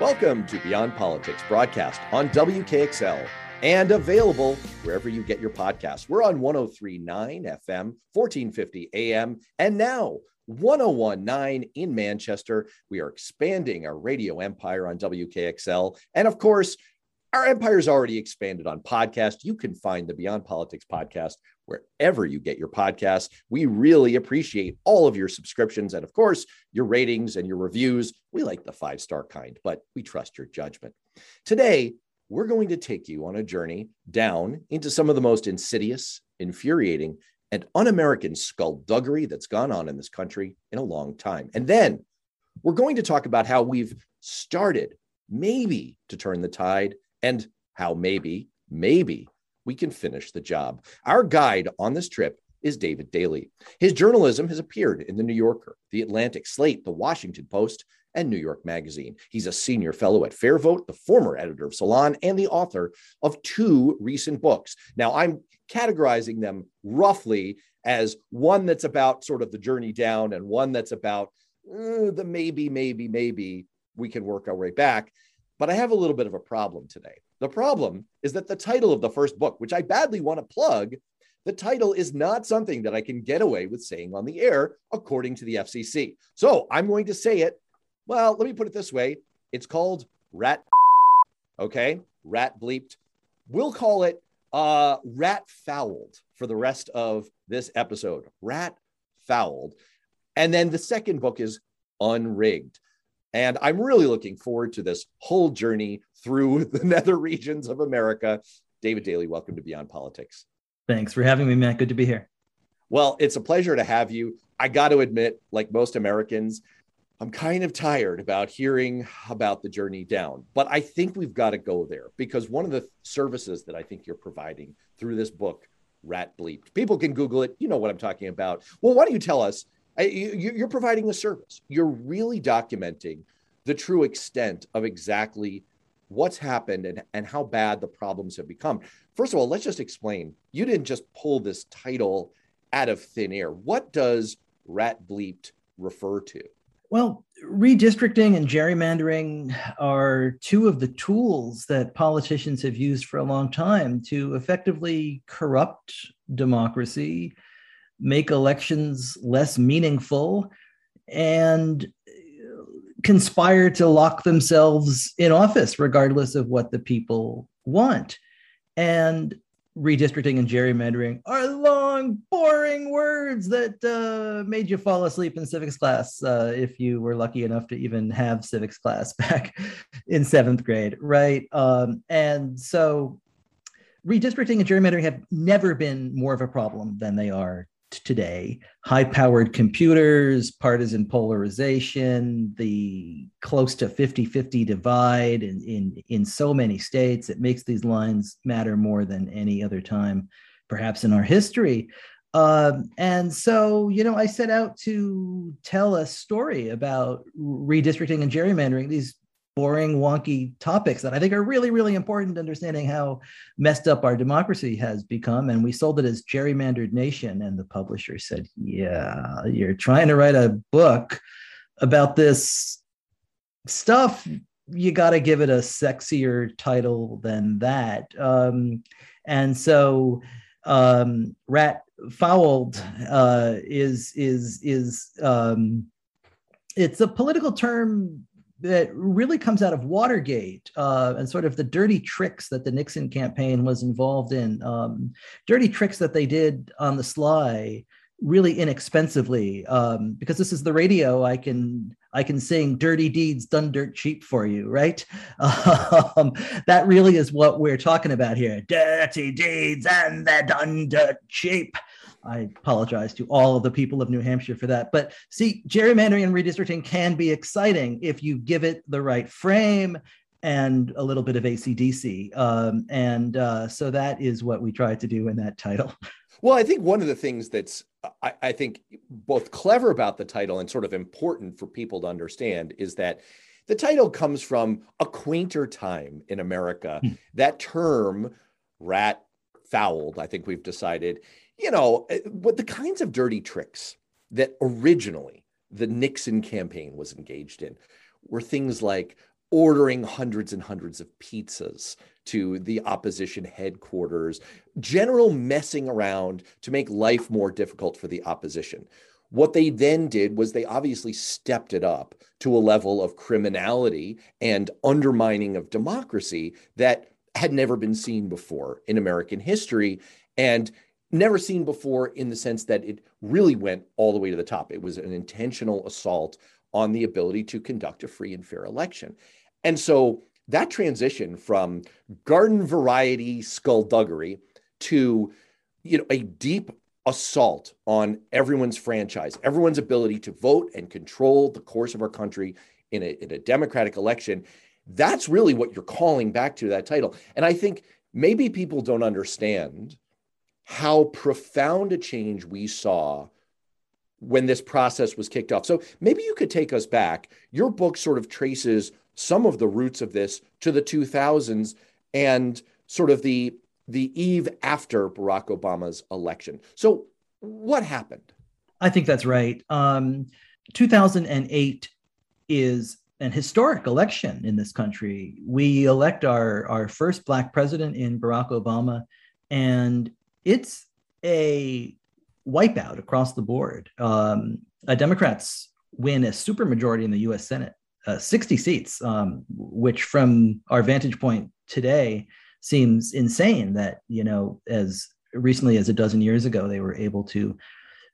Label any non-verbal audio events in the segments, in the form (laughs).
Welcome to Beyond Politics broadcast on WKXL and available wherever you get your podcasts. We're on 1039 FM, 1450 AM, and now 1019 in Manchester. We are expanding our radio empire on WKXL. And of course, our empire's already expanded on podcast. You can find the Beyond Politics podcast wherever you get your podcasts. We really appreciate all of your subscriptions and, of course, your ratings and your reviews. We like the five star kind, but we trust your judgment. Today, we're going to take you on a journey down into some of the most insidious, infuriating, and un American skullduggery that's gone on in this country in a long time. And then we're going to talk about how we've started, maybe, to turn the tide and how maybe, maybe we can finish the job. Our guide on this trip is David Daley. His journalism has appeared in The New Yorker, The Atlantic, Slate, The Washington Post, and New York Magazine. He's a senior fellow at Fairvote, the former editor of Salon, and the author of two recent books. Now, I'm categorizing them roughly as one that's about sort of the journey down and one that's about uh, the maybe, maybe, maybe we can work our way back. But I have a little bit of a problem today. The problem is that the title of the first book, which I badly want to plug, the title is not something that I can get away with saying on the air, according to the FCC. So I'm going to say it. Well, let me put it this way it's called Rat. Okay. Rat bleeped. We'll call it uh, Rat Fouled for the rest of this episode. Rat Fouled. And then the second book is Unrigged. And I'm really looking forward to this whole journey through (laughs) the nether regions of America. David Daley, welcome to Beyond Politics. Thanks for having me, Matt. Good to be here. Well, it's a pleasure to have you. I got to admit, like most Americans, I'm kind of tired about hearing about the journey down, but I think we've got to go there because one of the services that I think you're providing through this book, Rat Bleeped, people can Google it. You know what I'm talking about. Well, why don't you tell us you're providing a service. You're really documenting the true extent of exactly what's happened and, and how bad the problems have become. First of all, let's just explain. You didn't just pull this title out of thin air. What does rat bleeped refer to? Well, redistricting and gerrymandering are two of the tools that politicians have used for a long time to effectively corrupt democracy, make elections less meaningful and conspire to lock themselves in office regardless of what the people want. And redistricting and gerrymandering are long boring words that uh, made you fall asleep in civics class uh, if you were lucky enough to even have civics class (laughs) back in seventh grade right? Um, and so redistricting and gerrymandering have never been more of a problem than they are today high powered computers, partisan polarization, the close to 50 50 divide in, in, in so many states. It makes these lines matter more than any other time, perhaps in our history. Um, and so, you know, I set out to tell a story about redistricting and gerrymandering, these boring, wonky topics that I think are really, really important to understanding how messed up our democracy has become. And we sold it as Gerrymandered Nation. And the publisher said, Yeah, you're trying to write a book about this stuff. You got to give it a sexier title than that. Um, and so, um, Rat Fouled uh, is is is um, it's a political term that really comes out of Watergate uh, and sort of the dirty tricks that the Nixon campaign was involved in, um, dirty tricks that they did on the sly, really inexpensively. Um, because this is the radio, I can I can sing "Dirty Deeds Done Dirt Cheap" for you, right? (laughs) Um, that really is what we're talking about here: dirty deeds and they're done dirt cheap. I apologize to all of the people of New Hampshire for that. But see, gerrymandering and redistricting can be exciting if you give it the right frame and a little bit of ACDC. Um, and uh, so that is what we tried to do in that title. (laughs) Well, I think one of the things that's, I, I think, both clever about the title and sort of important for people to understand is that the title comes from a quainter time in America. Hmm. that term, rat fouled, I think we've decided, you know, what eh, the kinds of dirty tricks that originally the Nixon campaign was engaged in were things like ordering hundreds and hundreds of pizzas to the opposition headquarters, general messing around to make life more difficult for the opposition. What they then did was they obviously stepped it up to a level of criminality and undermining of democracy that had never been seen before in American history and never seen before in the sense that it really went all the way to the top. It was an intentional assault on the ability to conduct a free and fair election. And so that transition from garden variety skullduggery to you know a deep assault on everyone's franchise, everyone's ability to vote and control the course of our country in a, in a democratic election. That's really what you're calling back to that title. And I think maybe people don't understand how profound a change we saw when this process was kicked off. So maybe you could take us back. Your book sort of traces some of the roots of this to the 2000s and sort of the the eve after Barack Obama's election. So what happened? I think that's right. Um, 2008 is an historic election in this country. We elect our, our first Black president in Barack Obama, and it's a wipeout across the board. Um, Democrats win a supermajority in the US Senate uh, 60 seats, um, which from our vantage point today seems insane that, you know, as recently as a dozen years ago, they were able to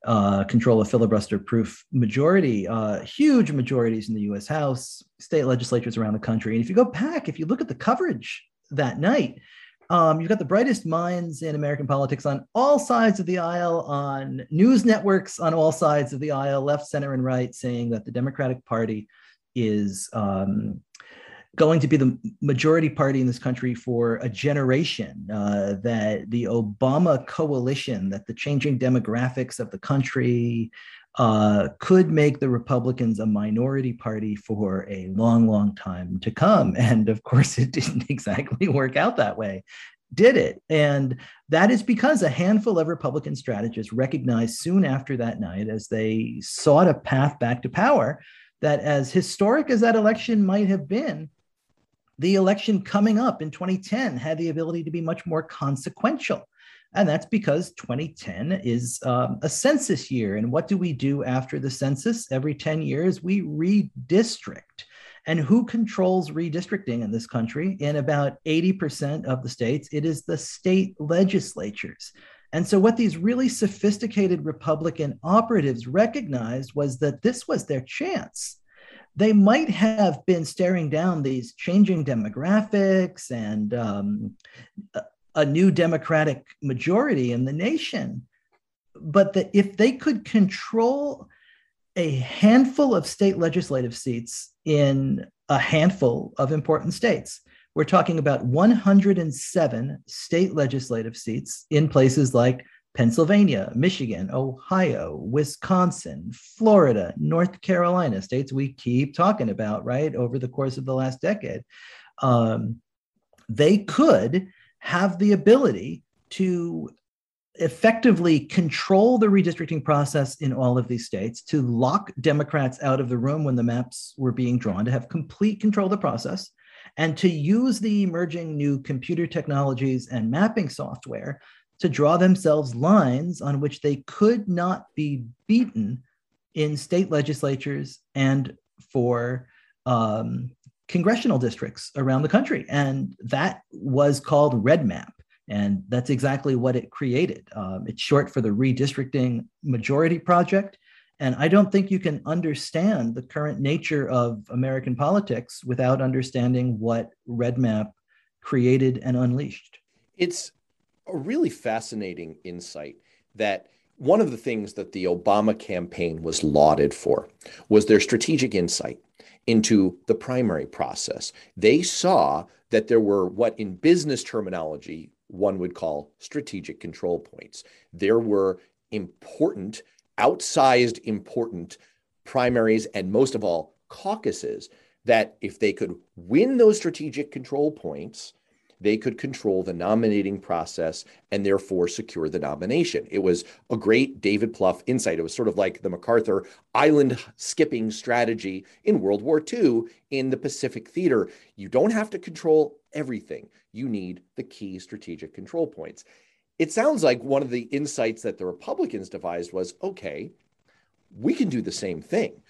uh, control a filibuster proof majority, uh, huge majorities in the US House, state legislatures around the country. And if you go back, if you look at the coverage that night, um, you've got the brightest minds in American politics on all sides of the aisle, on news networks on all sides of the aisle, left, center, and right, saying that the Democratic Party is um, going to be the majority party in this country for a generation, uh, that the Obama coalition, that the changing demographics of the country uh, could make the Republicans a minority party for a long, long time to come. (laughs) And of course, it didn't (laughs) exactly work out that way. Did it? And that is because a handful of Republican strategists recognized soon after that night, as they sought a path back to power, that as historic as that election might have been, the election coming up in 2010 had the ability to be much more consequential. And that's because 2010 is um, a census year. And what do we do after the census? Every 10 years, we redistrict. And who controls redistricting in this country? In about 80% of the states, it is the state legislatures. And so, what these really sophisticated Republican operatives recognized was that this was their chance. They might have been staring down these changing demographics and um, a new Democratic majority in the nation, but that if they could control a handful of state legislative seats in a handful of important states, we're talking about 107 state legislative seats in places like Pennsylvania, Michigan, Ohio, Wisconsin, Florida, North Carolina, states we keep talking about, right, over the course of the last decade. Um, they could have the ability to effectively control the redistricting process in all of these states, to lock Democrats out of the room when the maps were being drawn, to have complete control of the process, and to use the emerging new computer technologies and mapping software to draw themselves lines on which they could not be beaten in state legislatures and for um, congressional districts around the country. And that was called Red Map. And that's exactly what it created. Um, it's short for the Redistricting Majority Project. And I don't think you can understand the current nature of American politics without understanding what Red Map created and unleashed. It's a really fascinating insight that one of the things that the Obama campaign was lauded for was their strategic insight into the primary process. They saw that there were what in business terminology one would call strategic control points. There were important, outsized important primaries, and most of all, caucuses that if they could win those strategic control points, they could control the nominating process and therefore secure the nomination. It was a great David Plouffe insight. It was sort of like the MacArthur island skipping strategy in World War II in the Pacific theater. You don't have to control everything, you need the key strategic control points. It sounds like one of the insights that the Republicans devised was okay, we can do the same thing.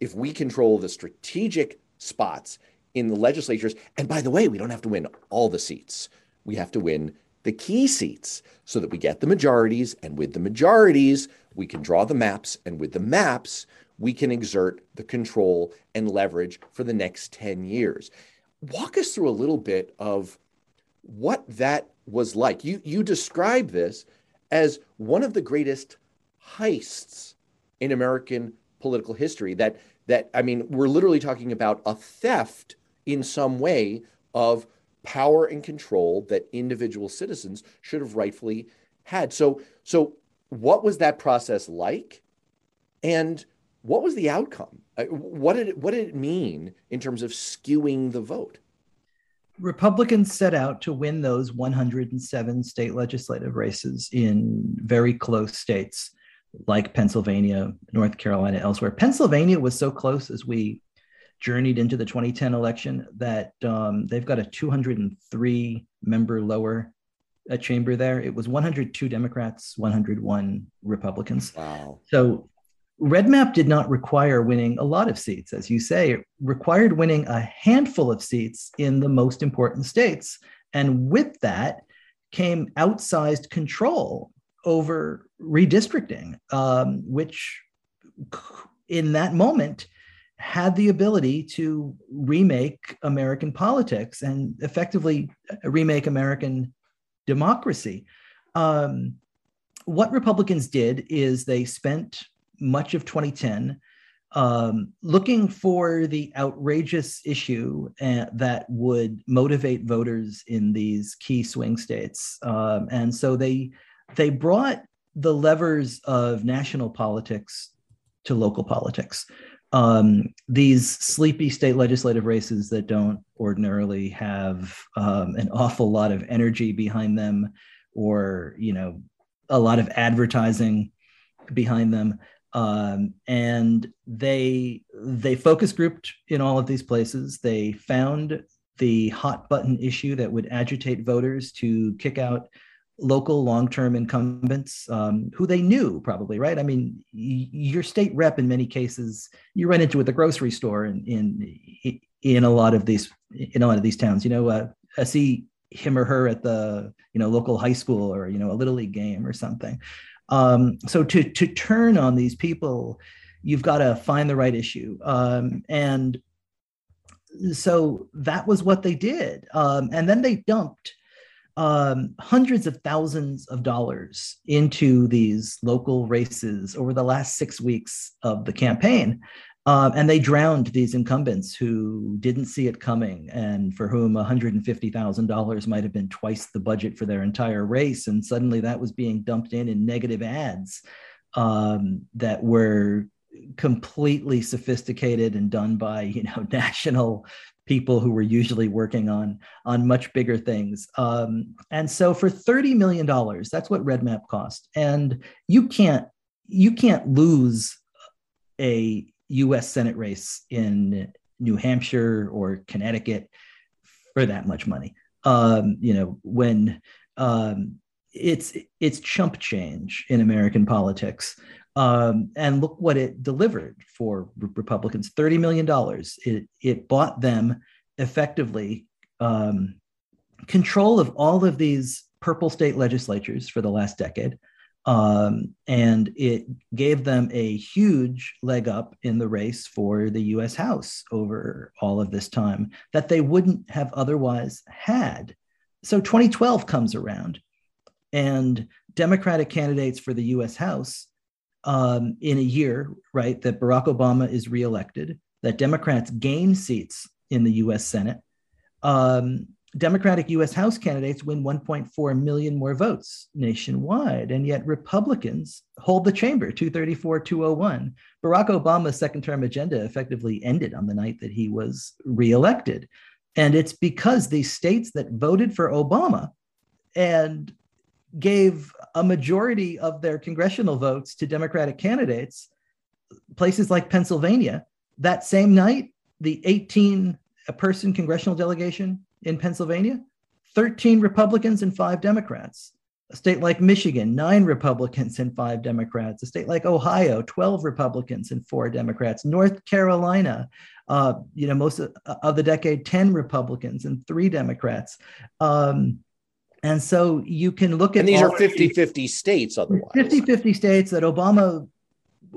If we control the strategic spots in the legislatures. And by the way, we don't have to win all the seats. We have to win the key seats so that we get the majorities. And with the majorities, we can draw the maps. And with the maps, we can exert the control and leverage for the next 10 years. Walk us through a little bit of what that was like. You, you describe this as one of the greatest heists in American political history that that I mean we're literally talking about a theft in some way of power and control that individual citizens should have rightfully had. So, so what was that process like, and what was the outcome? Uh, what did it, what did it mean in terms of skewing the vote? Republicans set out to win those 107 state legislative races in very close states like Pennsylvania, North Carolina, elsewhere. Pennsylvania was so close as we journeyed into the 2010 election that um, they've got a 203 member lower a chamber there. It was 102 Democrats, 101 Republicans. Wow. So Red Map did not require winning a lot of seats, as you say, it required winning a handful of seats in the most important states. And with that came outsized control over redistricting, um, which in that moment had the ability to remake American politics and effectively remake American democracy. Um, what Republicans did is they spent much of 2010 um, looking for the outrageous issue uh, that would motivate voters in these key swing states, um, and so they they brought the levers of national politics to local politics um, these sleepy state legislative races that don't ordinarily have um, an awful lot of energy behind them or you know a lot of advertising behind them um, and they they focus grouped in all of these places. They found the hot button issue that would agitate voters to kick out local long-term incumbents um, who they knew probably right? I mean y- your state rep in many cases you run into at the grocery store in in in a lot of these in a lot of these towns you know uh, i see him or her at the you know local high school or you know a little league game or something. Um, so to to turn on these people you've got to find the right issue. Um, and so that was what they did. Um, and then they dumped um, hundreds of thousands of dollars into these local races over the last six weeks of the campaign. Um, and they drowned these incumbents who didn't see it coming and for whom $150,000 might have been twice the budget for their entire race. And suddenly that was being dumped in in negative ads um, that were completely sophisticated and done by you know (laughs) national people who were usually working on on much bigger things. Um, and so for thirty million dollars, that's what RedMap cost. And you can't you can't lose a U.S. Senate race in New Hampshire or Connecticut for that much money. Um, you know when um, it's it's chump change in American politics. Um, and look what it delivered for Republicans $30 million. It, it bought them effectively um, control of all of these purple state legislatures for the last decade. Um, and it gave them a huge leg up in the race for the US House over all of this time that they wouldn't have otherwise had. So 2012 comes around, and Democratic candidates for the US House um, in a year, right, that Barack Obama is reelected, that Democrats gain seats in the US Senate. Um, Democratic US House candidates win 1.4 million more votes nationwide, and yet Republicans hold the chamber 234 201. Barack Obama's second term agenda effectively ended on the night that he was reelected. And it's because these states that voted for Obama and gave a majority of their congressional votes to Democratic candidates, places like Pennsylvania, that same night, the 18 person congressional delegation in Pennsylvania, 13 Republicans and five Democrats. A state like Michigan, nine Republicans and five Democrats. A state like Ohio, 12 Republicans and four Democrats. North Carolina, uh, you know, most of, of, the decade, 10 Republicans and three Democrats. Um, and so you can look at and these are 50 50 states otherwise 50 50 states that Obama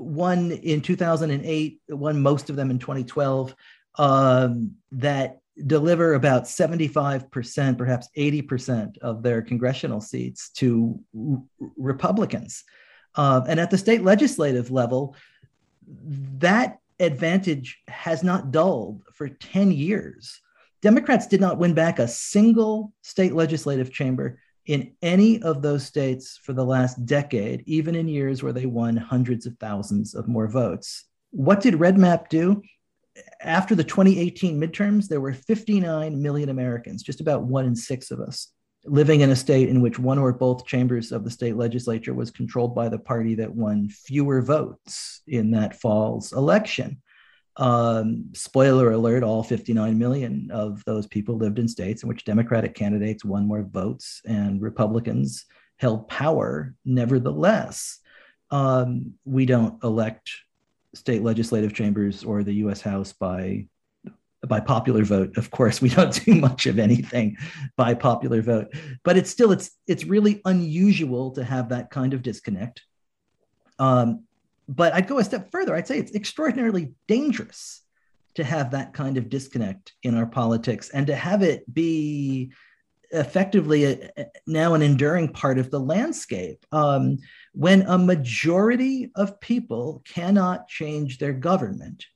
won in 2008, won most of them in 2012, um, that deliver about 75%, perhaps 80% of their congressional seats to r- Republicans. Uh, and at the state legislative level, that advantage has not dulled for 10 years. Democrats did not win back a single state legislative chamber in any of those states for the last decade, even in years where they won hundreds of thousands of more votes. What did Red Map do? After the 2018 midterms, there were 59 million Americans, just about one in six of us, living in a state in which one or both chambers of the state legislature was controlled by the party that won fewer votes in that fall's election. Um, spoiler alert, all 59 million of those people lived in states in which Democratic candidates won more votes and Republicans held power. Nevertheless, um, we don't elect state legislative chambers or the US House by by popular vote of course we don't do much of anything by popular vote but it's still it's it's really unusual to have that kind of disconnect um, but I'd go a step further. I'd say it's extraordinarily dangerous to have that kind of disconnect in our politics and to have it be effectively a, a, now an enduring part of the landscape. Um, when a majority of people cannot change their government,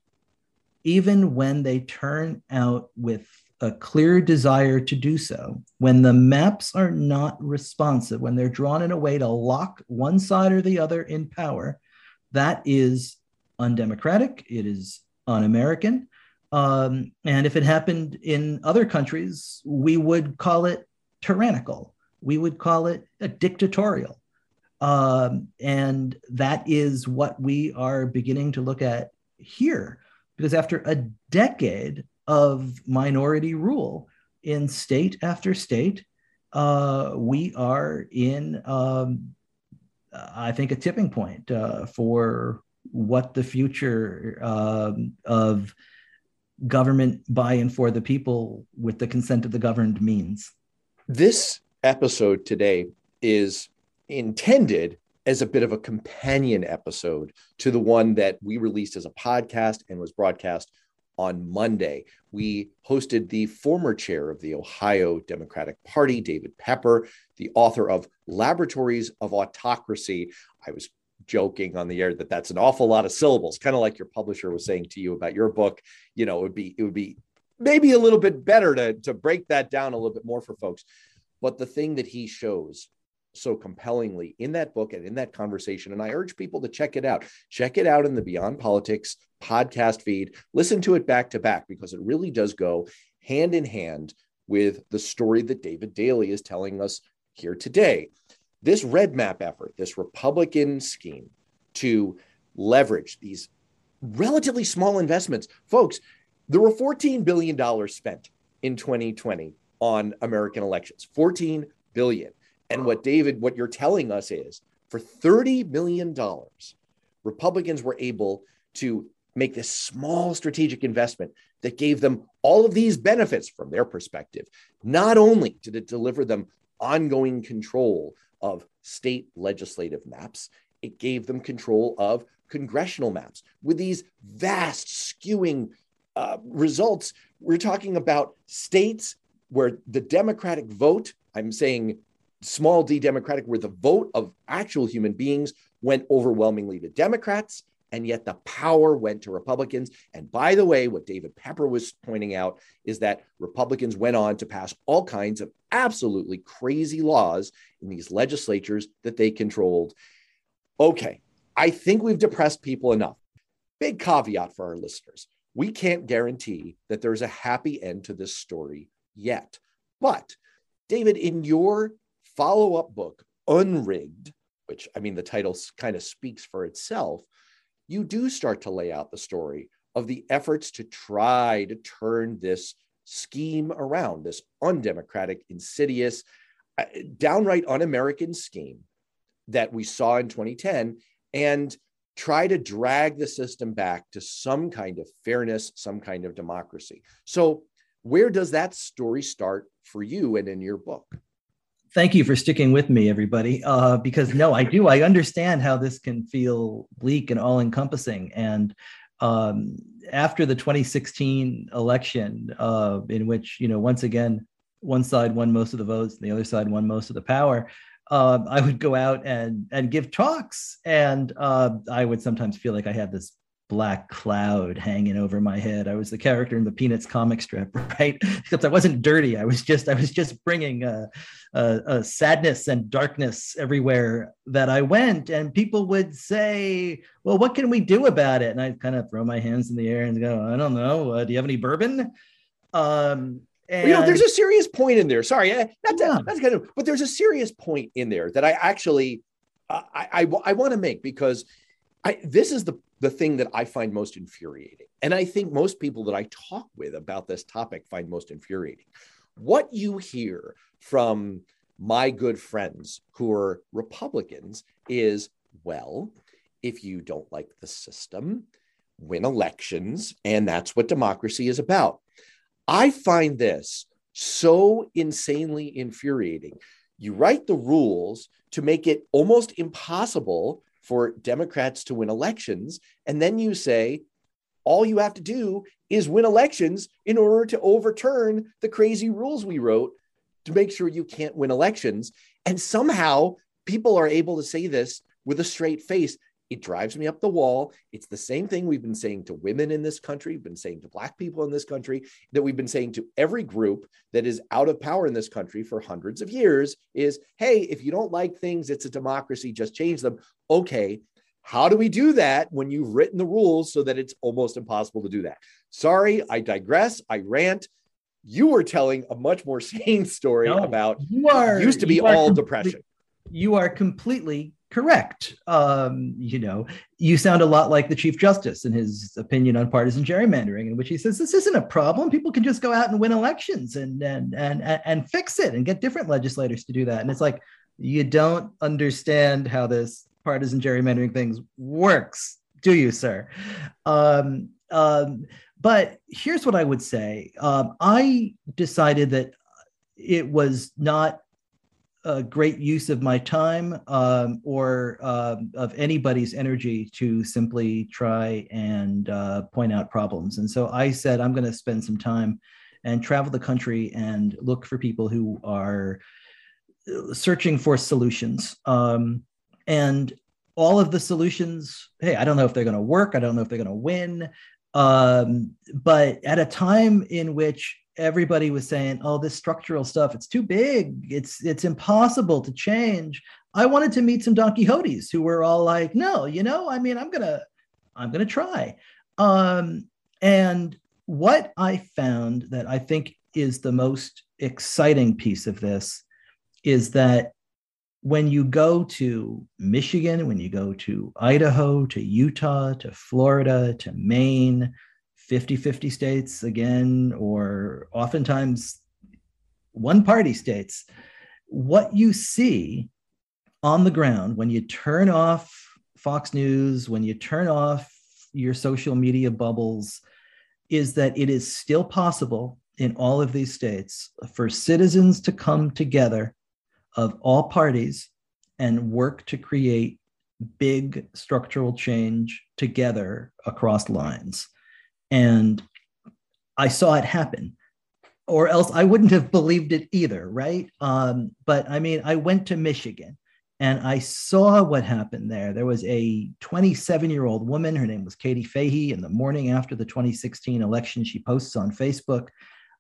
even when they turn out with a clear desire to do so, when the maps are not responsive, when they're drawn in a way to lock one side or the other in power, that is undemocratic, it is un American. Um, and if it happened in other countries, we would call it tyrannical, we would call it a dictatorial. Um, and that is what we are beginning to look at here. Because after a decade of minority rule in state after state, uh, we are in um, I think, a tipping point uh, for what the future um, of government by and for the people with the consent of the governed means. This episode today is intended as a bit of a companion episode to the one that we released as a podcast and was broadcast on Monday. We hosted the former chair of the Ohio Democratic Party, David Pepper, the author of Laboratories of Autocracy. I was joking on the air that that's an awful lot of syllables, kind of like your publisher was saying to you about your book. You know, it would be it would be maybe a little bit better to to break that down a little bit more for folks. But the thing that he shows so compellingly in that book and in that conversation. And I urge people to check it out. Check it out in the Beyond Politics podcast feed. Listen to it back to back because it really does go hand in hand with the story that David Daley is telling us here today. This red map effort, this Republican scheme to leverage these relatively small investments, folks, there were $14 billion spent in 2020 on American elections. 14 billion. And what David, what you're telling us is for $30 million, Republicans were able to make this small strategic investment that gave them all of these benefits from their perspective. Not only did it deliver them ongoing control of state legislative maps, it gave them control of congressional maps with these vast skewing uh, results. We're talking about states where the Democratic vote, I'm saying small d Democratic, where the vote of actual human beings went overwhelmingly to Democrats, and yet the power went to Republicans. And by the way, what David Pepper was pointing out is that Republicans went on to pass all kinds of absolutely crazy laws in these legislatures that they controlled. Okay, I think we've depressed people enough. Big caveat for our listeners. we can't guarantee that there's a happy end to this story yet. But, David, in your follow up book, Unrigged, which I mean, the title kind of speaks for itself, you do start to lay out the story of the efforts to try to turn this scheme around, this undemocratic, insidious, uh, downright un American scheme that we saw in 2010 and try to drag the system back to some kind of fairness, some kind of democracy. So, where does that story start for you and in your book? Thank you for sticking with me, everybody. Uh, because no, I do. I understand how this can feel bleak and all encompassing. And um, after the 2016 election, uh, in which, you know, once again, one side won most of the votes, and the other side won most of the power um, I would go out and and give talks, and uh, I would sometimes feel like I had this black cloud hanging over my head. I was the character in the Peanuts comic strip, (laughs) right? Except I wasn't dirty. I was just I was just bringing a, a, a sadness and darkness everywhere that I went, and people would say, "Well, what can we do about it?" And I'd kind of throw my hands in the air and go, "I don't know. Uh, do you have any bourbon?" Um, and, you know, there's a serious point in there. Sorry, eh, not yeah. that's kind of, but there's a serious point in there that I actually uh, I, I, I want to make because I this is the the thing that I find most infuriating, and I think most people that I talk with about this topic find most infuriating. What you hear from my good friends who are Republicans is, well, if you don't like the system, win elections, and that's what democracy is about. I find this so insanely infuriating. You write the rules to make it almost impossible for Democrats to win elections. And then you say, all you have to do is win elections in order to overturn the crazy rules we wrote to make sure you can't win elections. And somehow people are able to say this with a straight face. It drives me up the wall. It's the same thing we've been saying to women in this country, we've been saying to Black people in this country, that we've been saying to every group that is out of power in this country for hundreds of years is hey, if you don't like things, it's a democracy, just change them. Okay. How do we do that when you've written the rules so that it's almost impossible to do that? Sorry, I digress. I rant you were telling a much more (laughs) sane story no, about you are, used to be all depression. You are completely correct. Um, you know, you sound a lot like the Chief Justice in his opinion on partisan gerrymandering, in which he says this isn't a problem. People can just go out and win elections and and and and fix it and get different legislators to do that. And it's like you don't understand how this partisan gerrymandering things works, do you, sir? Um, um, but here's what I would say. Um, I decided that it was not a great use of my time um, or uh, of anybody's energy to simply try and uh, point out problems. And so I said, I'm going to spend some time and travel the country and look for people who are uh, searching for solutions. Um, and all of the solutions, hey, I don't know if they're going to work. I don't know if they're going to win. Um, but at a time in which everybody was saying, "Oh, this structural stuff, it's too big. It's it's impossible to change." I wanted to meet some Don Quixotes who were all like, "No, you know, I mean, I'm gonna, I'm gonna try." Um, and what I found that I think is the most exciting piece of this is that when you go to Michigan, when you go to Idaho, to Utah, to Florida, to Maine, 50 50 states again, or oftentimes one party states, what you see on the ground when you turn off Fox News, when you turn off your social media bubbles, is that it is still possible in all of these states for citizens to come together of all parties and work to create big structural change together across lines. And I saw it happen, or else I wouldn't have believed it either, right? Um, but I mean, I went to Michigan and I saw what happened there. There was a 27 year old woman, her name was Katie Fahey. In the morning after the 2016 election, she posts on Facebook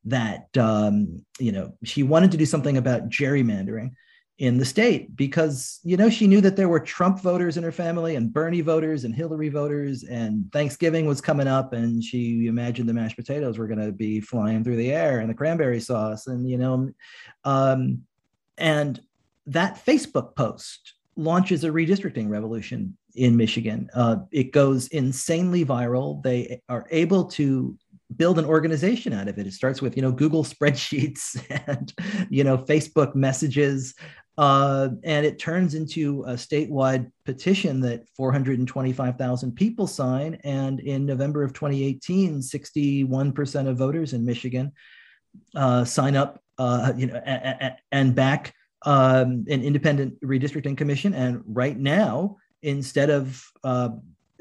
that um, you know she wanted to do something about gerrymandering in the state because you know she knew that there were Trump voters in her family and Bernie voters and Hillary voters and Thanksgiving was coming up and she imagined the mashed potatoes were going to be flying through the air and the cranberry sauce and you know um, and that Facebook post launches a redistricting revolution in Michigan. Uh, it goes insanely viral. They are able to build an organization out of it. It starts with you know Google (laughs) spreadsheets and you know Facebook messages uh, and it turns into a statewide petition that 425,000 people sign. And in November of 2018, 61% of voters in Michigan uh, sign up, uh, you know, a- a- and back um, an independent redistricting commission. And right now, instead of uh,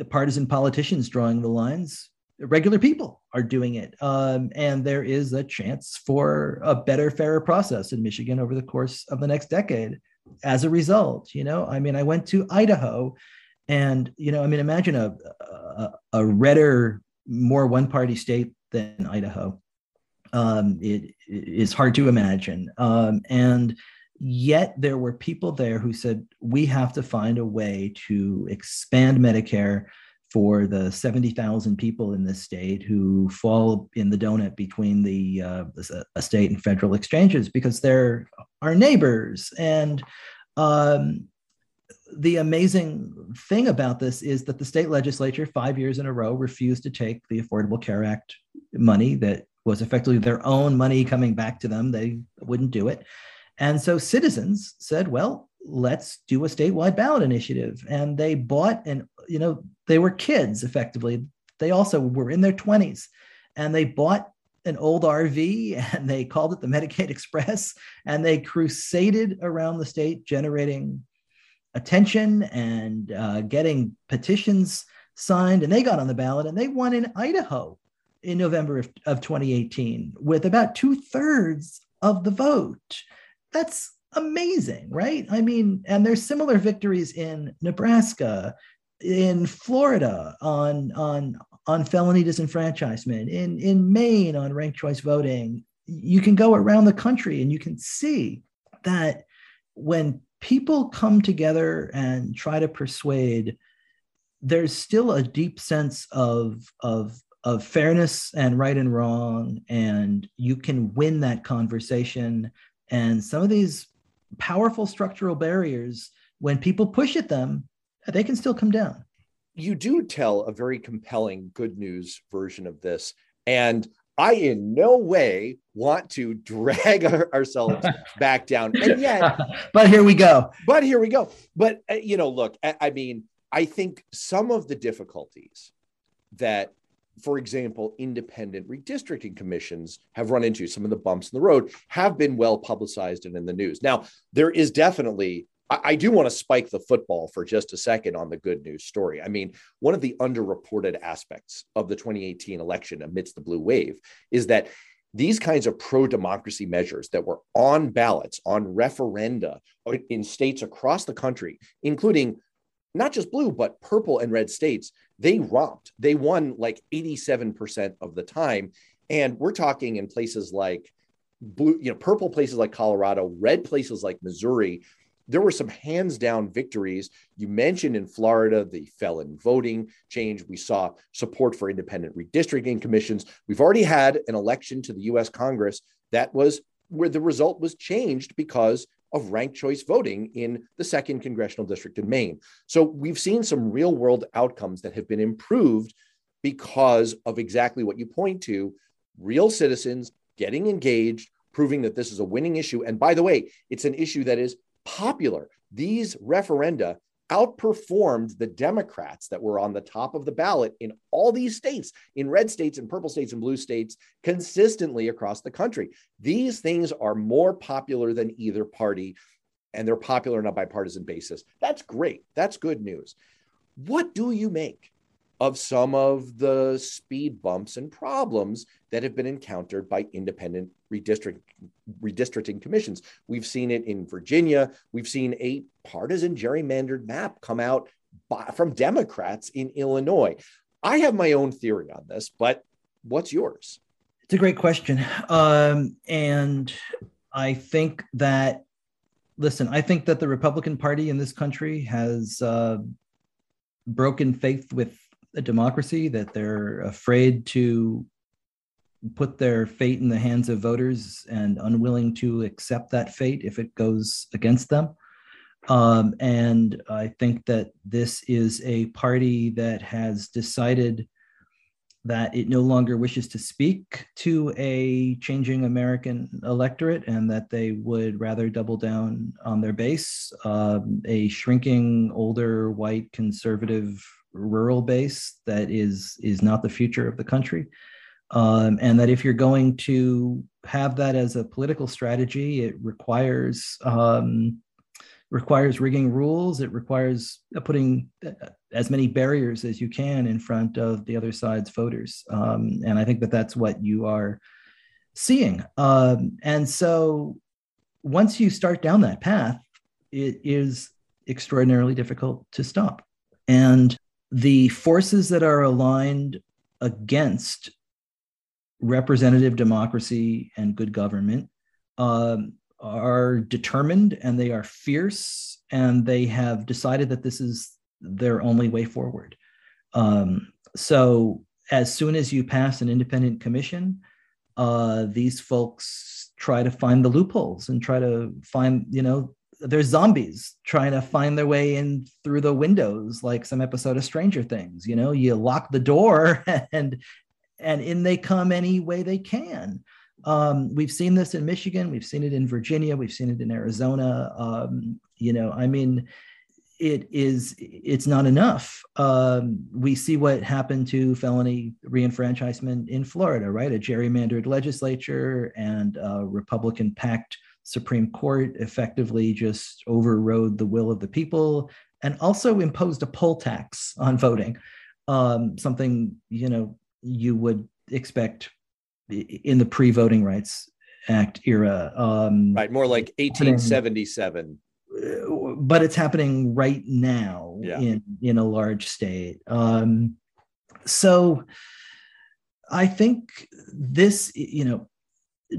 partisan politicians drawing the lines, regular people are doing it. Um, and there is a chance for a better, fairer process in Michigan over the course of the next decade as a result. You know, I mean, I went to Idaho and, you know, I mean, imagine a, a, a redder, more one party state than Idaho. Um, it, it is hard to imagine. Um, and yet there were people there who said, we have to find a way to expand Medicare for the 70,000 people in this state who fall in the donut between the, uh, uh, state and federal exchanges because they're our neighbors. And um, the amazing thing about this is that the state legislature, five years in a row, refused to take the Affordable Care Act money that was effectively their own money coming back to them. They wouldn't do it. And so citizens said, well, let's do a statewide ballot initiative. And they bought, and you know, they were kids effectively. They also were in their 20s and they bought an old RV (laughs) and they called it the Medicaid Express and they crusaded around the state generating attention and uh, getting petitions signed. And they got on the ballot and they won in Idaho in November of, of 2018 with about two thirds of the vote. That's amazing, right? I mean, and there's similar victories in Nebraska, in Florida on on on felony disenfranchisement, in in Maine on ranked choice voting. You can go around the country and you can see that when people come together and try to persuade, there's still a deep sense of of of fairness and right and wrong, and you can win that conversation. And some of these powerful structural barriers, when people push at them, they can still come down. You do tell a very compelling good news version of this. And I in no way want to (laughs) drag our, ourselves back down. And (laughs) yet, but here we go. But here we go. But, uh, you know, look, I, I mean, I think some of the difficulties that for example, independent redistricting commissions have run into some of the bumps in the road have been well publicized and in the news. Now, there is definitely, I, I do want to spike the football for just a second on the good news story. I mean, one of the underreported aspects of the 2018 election amidst the blue wave is that these kinds of pro democracy measures that were on ballots, on referenda uh, in states across the country, including not just blue, but purple and red states, they romped. They won like 87% of the time. And we're talking in places like blue, you know, purple places like Colorado, red places like Missouri. There were some hands down victories. You mentioned in Florida the felon voting change. We saw support for independent redistricting commissions. We've already had an election to the US Congress that was where the result was changed because of ranked choice voting in the second congressional district in Maine. So we've seen some real world outcomes that have been improved because of exactly what you point to real citizens getting engaged, proving that this is a winning issue. And by the way, it's an issue that is popular. These referenda outperformed the Democrats that were on the top of the ballot in all these states, in red states and purple states and blue states, consistently across the country. These things are more popular than either party, and they're popular on a bipartisan basis. That's great. That's good news. What do you make of some of the speed bumps and problems that have been encountered by independent redistricting, redistricting commissions. We've seen it in Virginia. We've seen a partisan gerrymandered map come out by, from Democrats in Illinois. I have my own theory on this, but what's yours? It's a great question. Um, and I think that listen, I think that the Republican Party in this country has uh, broken faith with a democracy, that they're afraid to put their fate in the hands of voters and unwilling to accept that fate if it goes against them. Um, and I think that this is a party that has decided that it no longer wishes to speak to a changing American electorate and that they would rather double down on their base, um, a shrinking, older, white, conservative, rural base that is is not the future of the country. Um, and that if you're going to have that as a political strategy, it requires um, requires rigging rules. It requires putting uh, as many barriers as you can in front of the other side's voters. Um, and I think that that's what you are seeing. Um, and so once you start down that path, it is extraordinarily difficult to stop. And the forces that are aligned against representative democracy and good government um, are determined and they are fierce and they have decided that this is their only way forward. Um, so as soon as you pass an independent commission, uh, these folks try to find the loopholes and try to find, you know, there's zombies trying to find their way in through the windows, like some episode of Stranger Things. You know, you lock the door (laughs) and and in they come any way they can. Um, we've seen this in Michigan, we've seen it in Virginia, we've seen it in Arizona. Um, you know, I mean, it is it's not enough. Um, we see what happened to felony reenfranchisement in Florida, right? A gerrymandered legislature and a Republican-packed Supreme Court effectively just overrode the will of the people and also imposed a poll tax on voting, um, something you know you would expect in the pre-voting rights act era um, right more like 1877 uh, but it's happening right now yeah. in in a large state um, so i think this you know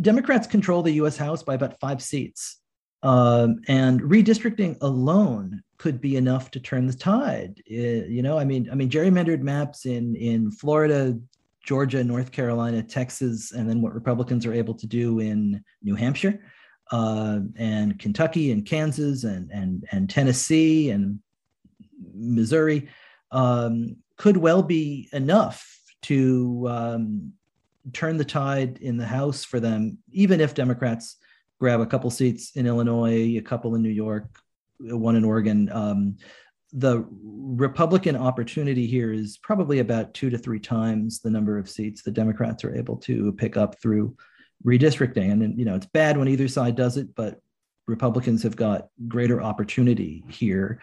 democrats control the us house by about five seats um, and redistricting alone could be enough to turn the tide. It, you know, I mean, I mean, gerrymandered maps in in Florida Georgia, North Carolina, Texas, and then what Republicans are able to do in New Hampshire uh, and Kentucky and Kansas and, and, and Tennessee and Missouri um, could well be enough to um, turn the tide in the House for them, even if Democrats grab a couple seats in Illinois, a couple in New York, one in Oregon. Um, the Republican opportunity here is probably about two to three times the number of seats the Democrats are able to pick up through redistricting. And you know, it's bad when either side does it, but Republicans have got greater opportunity here.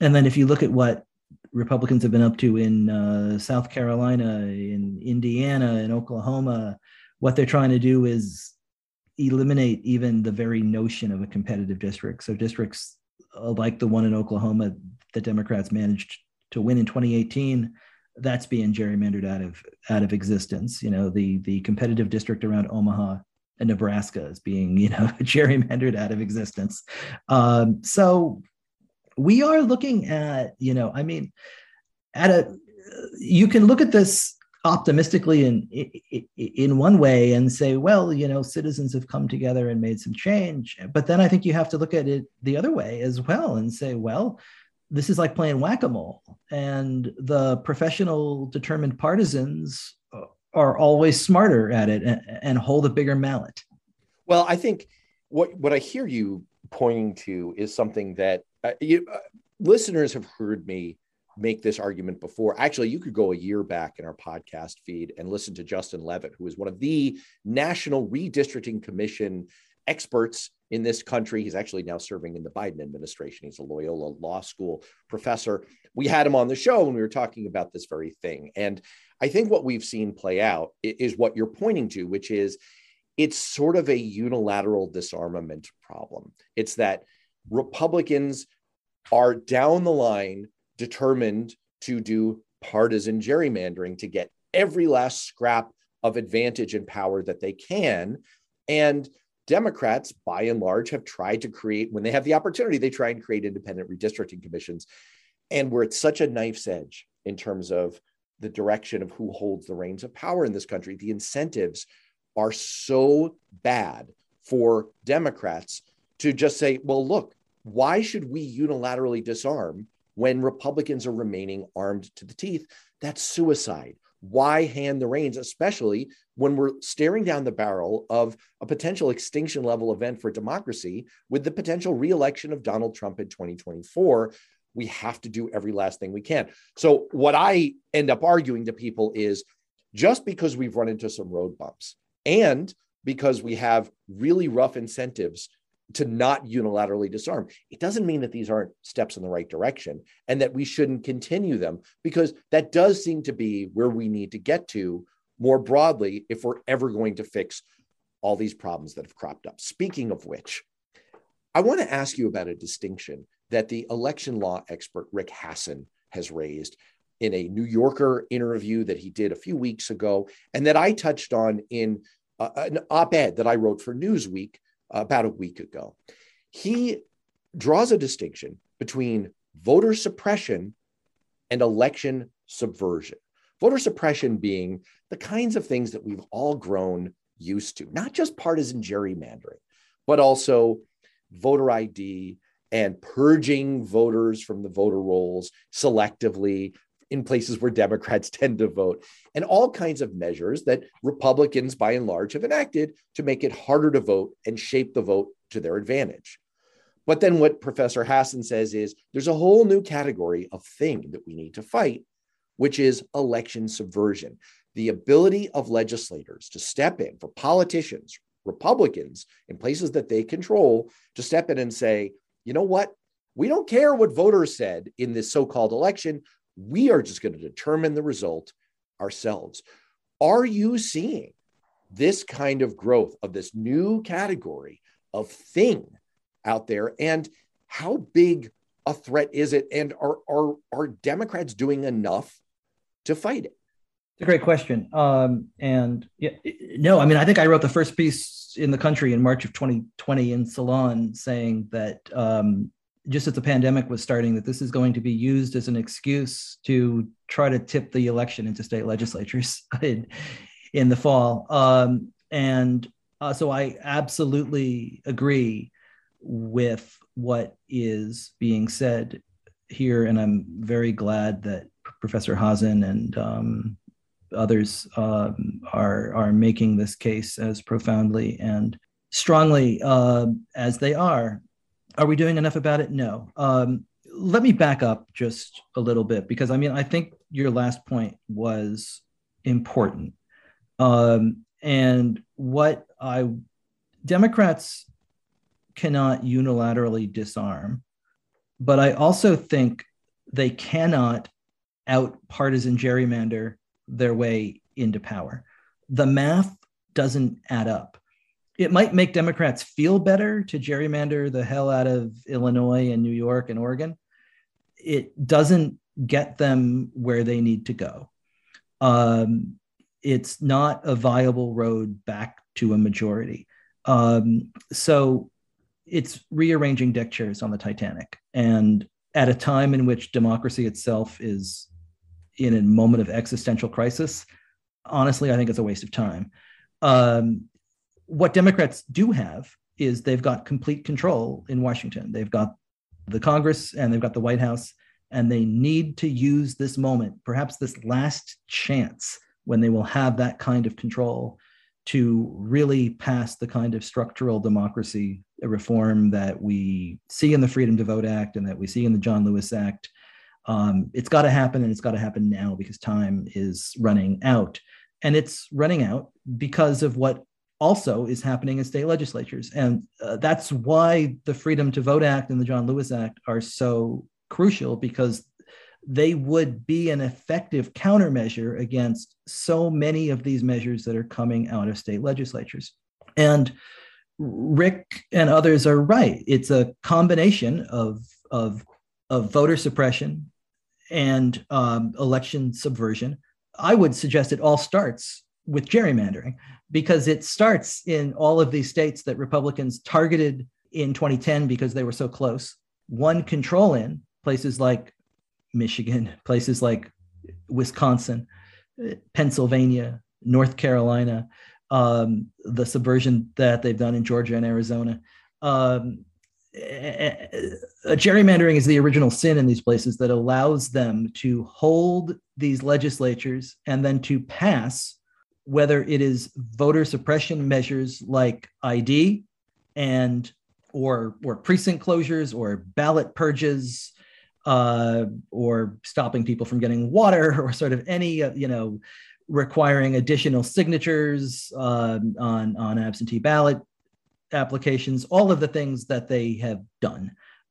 And then if you look at what Republicans have been up to in uh, South Carolina, in Indiana, in Oklahoma, what they're trying to do is eliminate even the very notion of a competitive district. So districts like the one in Oklahoma the Democrats managed to win in 2018, that's being gerrymandered out of out of existence. You know, the the competitive district around Omaha and Nebraska is being you know (laughs) gerrymandered out of existence. Um, so we are looking at you know, I mean, at a you can look at this optimistically in in one way and say well you know citizens have come together and made some change but then i think you have to look at it the other way as well and say well this is like playing whack-a-mole and the professional determined partisans are always smarter at it and, and hold a bigger mallet well i think what what i hear you pointing to is something that uh, you, uh, listeners have heard me make this argument before. Actually, you could go a year back in our podcast feed and listen to Justin Levitt, who is one of the National Redistricting Commission experts in this country. He's actually now serving in the Biden administration. He's a Loyola Law School professor. We had him on the show when we were talking about this very thing. And I think what we've seen play out is what you're pointing to, which is it's sort of a unilateral disarmament problem. It's that Republicans are down the line determined to do partisan gerrymandering to get every last scrap of advantage and power that they can. And Democrats, by and large, have tried to create, when they have the opportunity, they try and create independent redistricting commissions. And we're at such a knife's edge in terms of the direction of who holds the reins of power in this country. The incentives are so bad for Democrats to just say, well, look, why should we unilaterally disarm when Republicans are remaining armed to the teeth? That's suicide. Why hand the reins, especially when we're staring down the barrel of a potential extinction level event for democracy with the potential reelection of Donald Trump in 2024? We have to do every last thing we can. So, what I end up arguing to people is just because we've run into some road bumps and because we have really rough incentives to not unilaterally disarm. It doesn't mean that these aren't steps in the right direction and that we shouldn't continue them because that does seem to be where we need to get to more broadly if we're ever going to fix all these problems that have cropped up. Speaking of which, I want to ask you about a distinction that the election law expert Rick Hasen has raised in a New Yorker interview that he did a few weeks ago, and that I touched on in uh, an op ed that I wrote for Newsweek about a week ago. He draws a distinction between voter suppression and election subversion. Voter suppression being the kinds of things that we've all grown used to, not just partisan gerrymandering, but also voter ID and purging voters from the voter rolls selectively, in places where Democrats (laughs) tend to vote, and all kinds of measures that Republicans, by and large, have enacted to make it harder to vote and shape the vote to their advantage. But then what Professor Hasen says is there's a whole new category of thing that we need to fight, which is election subversion. The ability of legislators to step in for politicians, Republicans, in places that they control, to step in and say, you know what? We don't care what voters said in this so called election. We are just going to determine the result ourselves. Are you seeing this kind of growth of this new category of thing out there? And how big a threat is it? And are, are, are Democrats doing enough to fight it? It's a great question. Um, and yeah, no, I mean, I think I wrote the first piece in the country in March of 2020 in Salon saying that um, just as the pandemic was starting, that this is going to be used as an excuse to try to tip the election into state legislatures (laughs) in, in the fall. Um, and uh, so I absolutely agree with what is being said here. And I'm very glad that Professor Hasen and um, others um, are, are making this case as profoundly and strongly uh, as they are. Are we doing enough about it? No. Um, let me back up just a little bit because I mean, I think your last point was important. Um, and what I, Democrats cannot unilaterally disarm, but I also think they cannot out partisan gerrymander their way into power. The math doesn't add up it might make Democrats feel better to gerrymander the hell out of Illinois and New York and Oregon. It doesn't get them where they need to go. Um, it's not a viable road back to a majority. Um, so it's rearranging deck chairs on the Titanic. And at a time in which democracy itself is in a moment of existential crisis, honestly, I think it's a waste of time. Um, what Democrats do have is they've got complete control in Washington. They've got the Congress and they've got the White House, and they need to use this moment, perhaps this last chance when they will have that kind of control to really pass the kind of structural democracy reform that we see in the Freedom to Vote Act and that we see in the John Lewis Act. Um, it's got to happen and it's got to happen now because time is running out. And it's running out because of what also is happening in state legislatures. And uh, that's why the Freedom to Vote Act and the John Lewis Act are so crucial because they would be an effective countermeasure against so many of these measures that are coming out of state legislatures. And Rick and others are right. It's a combination of, of, of voter suppression and um, election subversion. I would suggest it all starts with gerrymandering because it starts in all of these states that Republicans targeted in 2010 because they were so close. One control in places like Michigan, (laughs) places like Wisconsin, Pennsylvania, North Carolina, um, the subversion that they've done in Georgia and Arizona. Um, gerrymandering is the original sin in these places that allows them to hold these legislatures and then to pass whether it is voter suppression measures like ID and or or precinct closures or ballot purges uh, or stopping people from getting water (laughs) or sort of any uh, you know requiring additional signatures uh, on on absentee ballot applications all of the things that they have done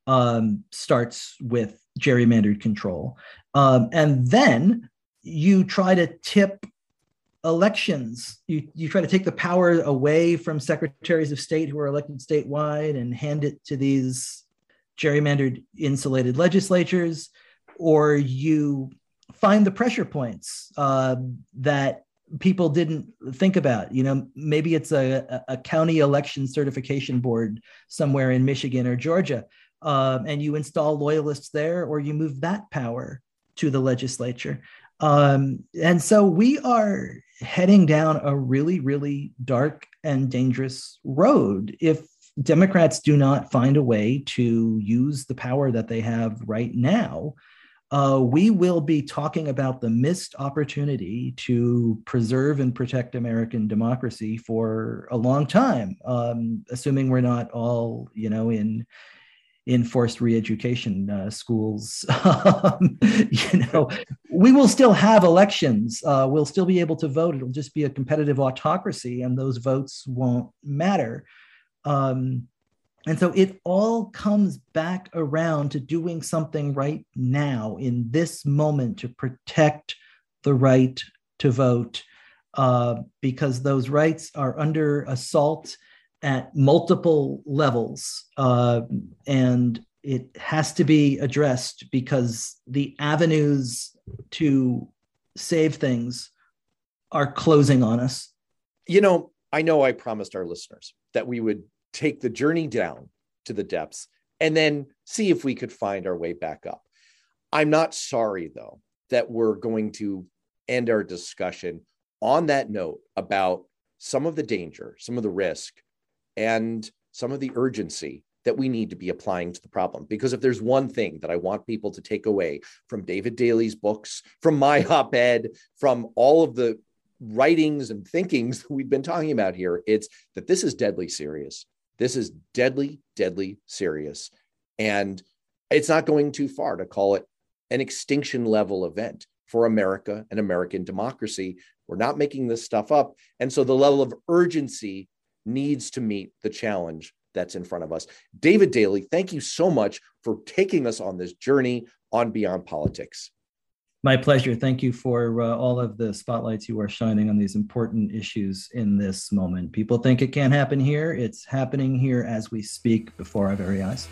um, starts with gerrymandered control. Um, and then you try to tip elections. You you try to take the power away from secretaries of state who are elected statewide and hand it to these gerrymandered insulated legislatures or you find the pressure points uh, that people didn't think about. You know maybe it's a, a county election certification board somewhere in michigan or georgia uh, and you install loyalists there or you move that power to the legislature. Um, and so we are heading down a really, really dark and dangerous road if Democrats do not find a way to use the power that they have right now. Uh, we will be talking about the missed opportunity to preserve and protect American democracy for a long time, um, assuming we're not all, you know, in in forced re-education uh, schools (laughs) um, you know. We will still have elections uh, we'll still be able to vote it'll just be a competitive autocracy and those votes won't matter. Um, and so it all comes back around to doing something right now in this moment to protect the right to vote uh, because those rights are under assault at multiple levels uh, and it has to be addressed because the avenues to save things are closing on us. You know i know i promised our listeners that we would take the journey down to the depths and then see if we could find our way back up. I'm not sorry though that we're going to end our discussion on that note about some of the danger some of the risk and some of the urgency that we need to be applying to the problem. Because if there's one thing that I want people to take away from David Daley's books, from my (laughs) op ed, from all of the writings and thinkings that we've been talking about here, it's that this is deadly serious. This is deadly, deadly serious. And it's not going too far to call it an extinction level event for America and American democracy. We're not making this stuff up. And so the level of urgency needs to meet the challenge that's in front of us. David Daley, thank you so much for taking us on this journey on Beyond Politics. My pleasure. Thank you for uh, all of the spotlights you are shining on these important issues in this moment. People think it can't happen here. It's happening here as we speak before our very eyes.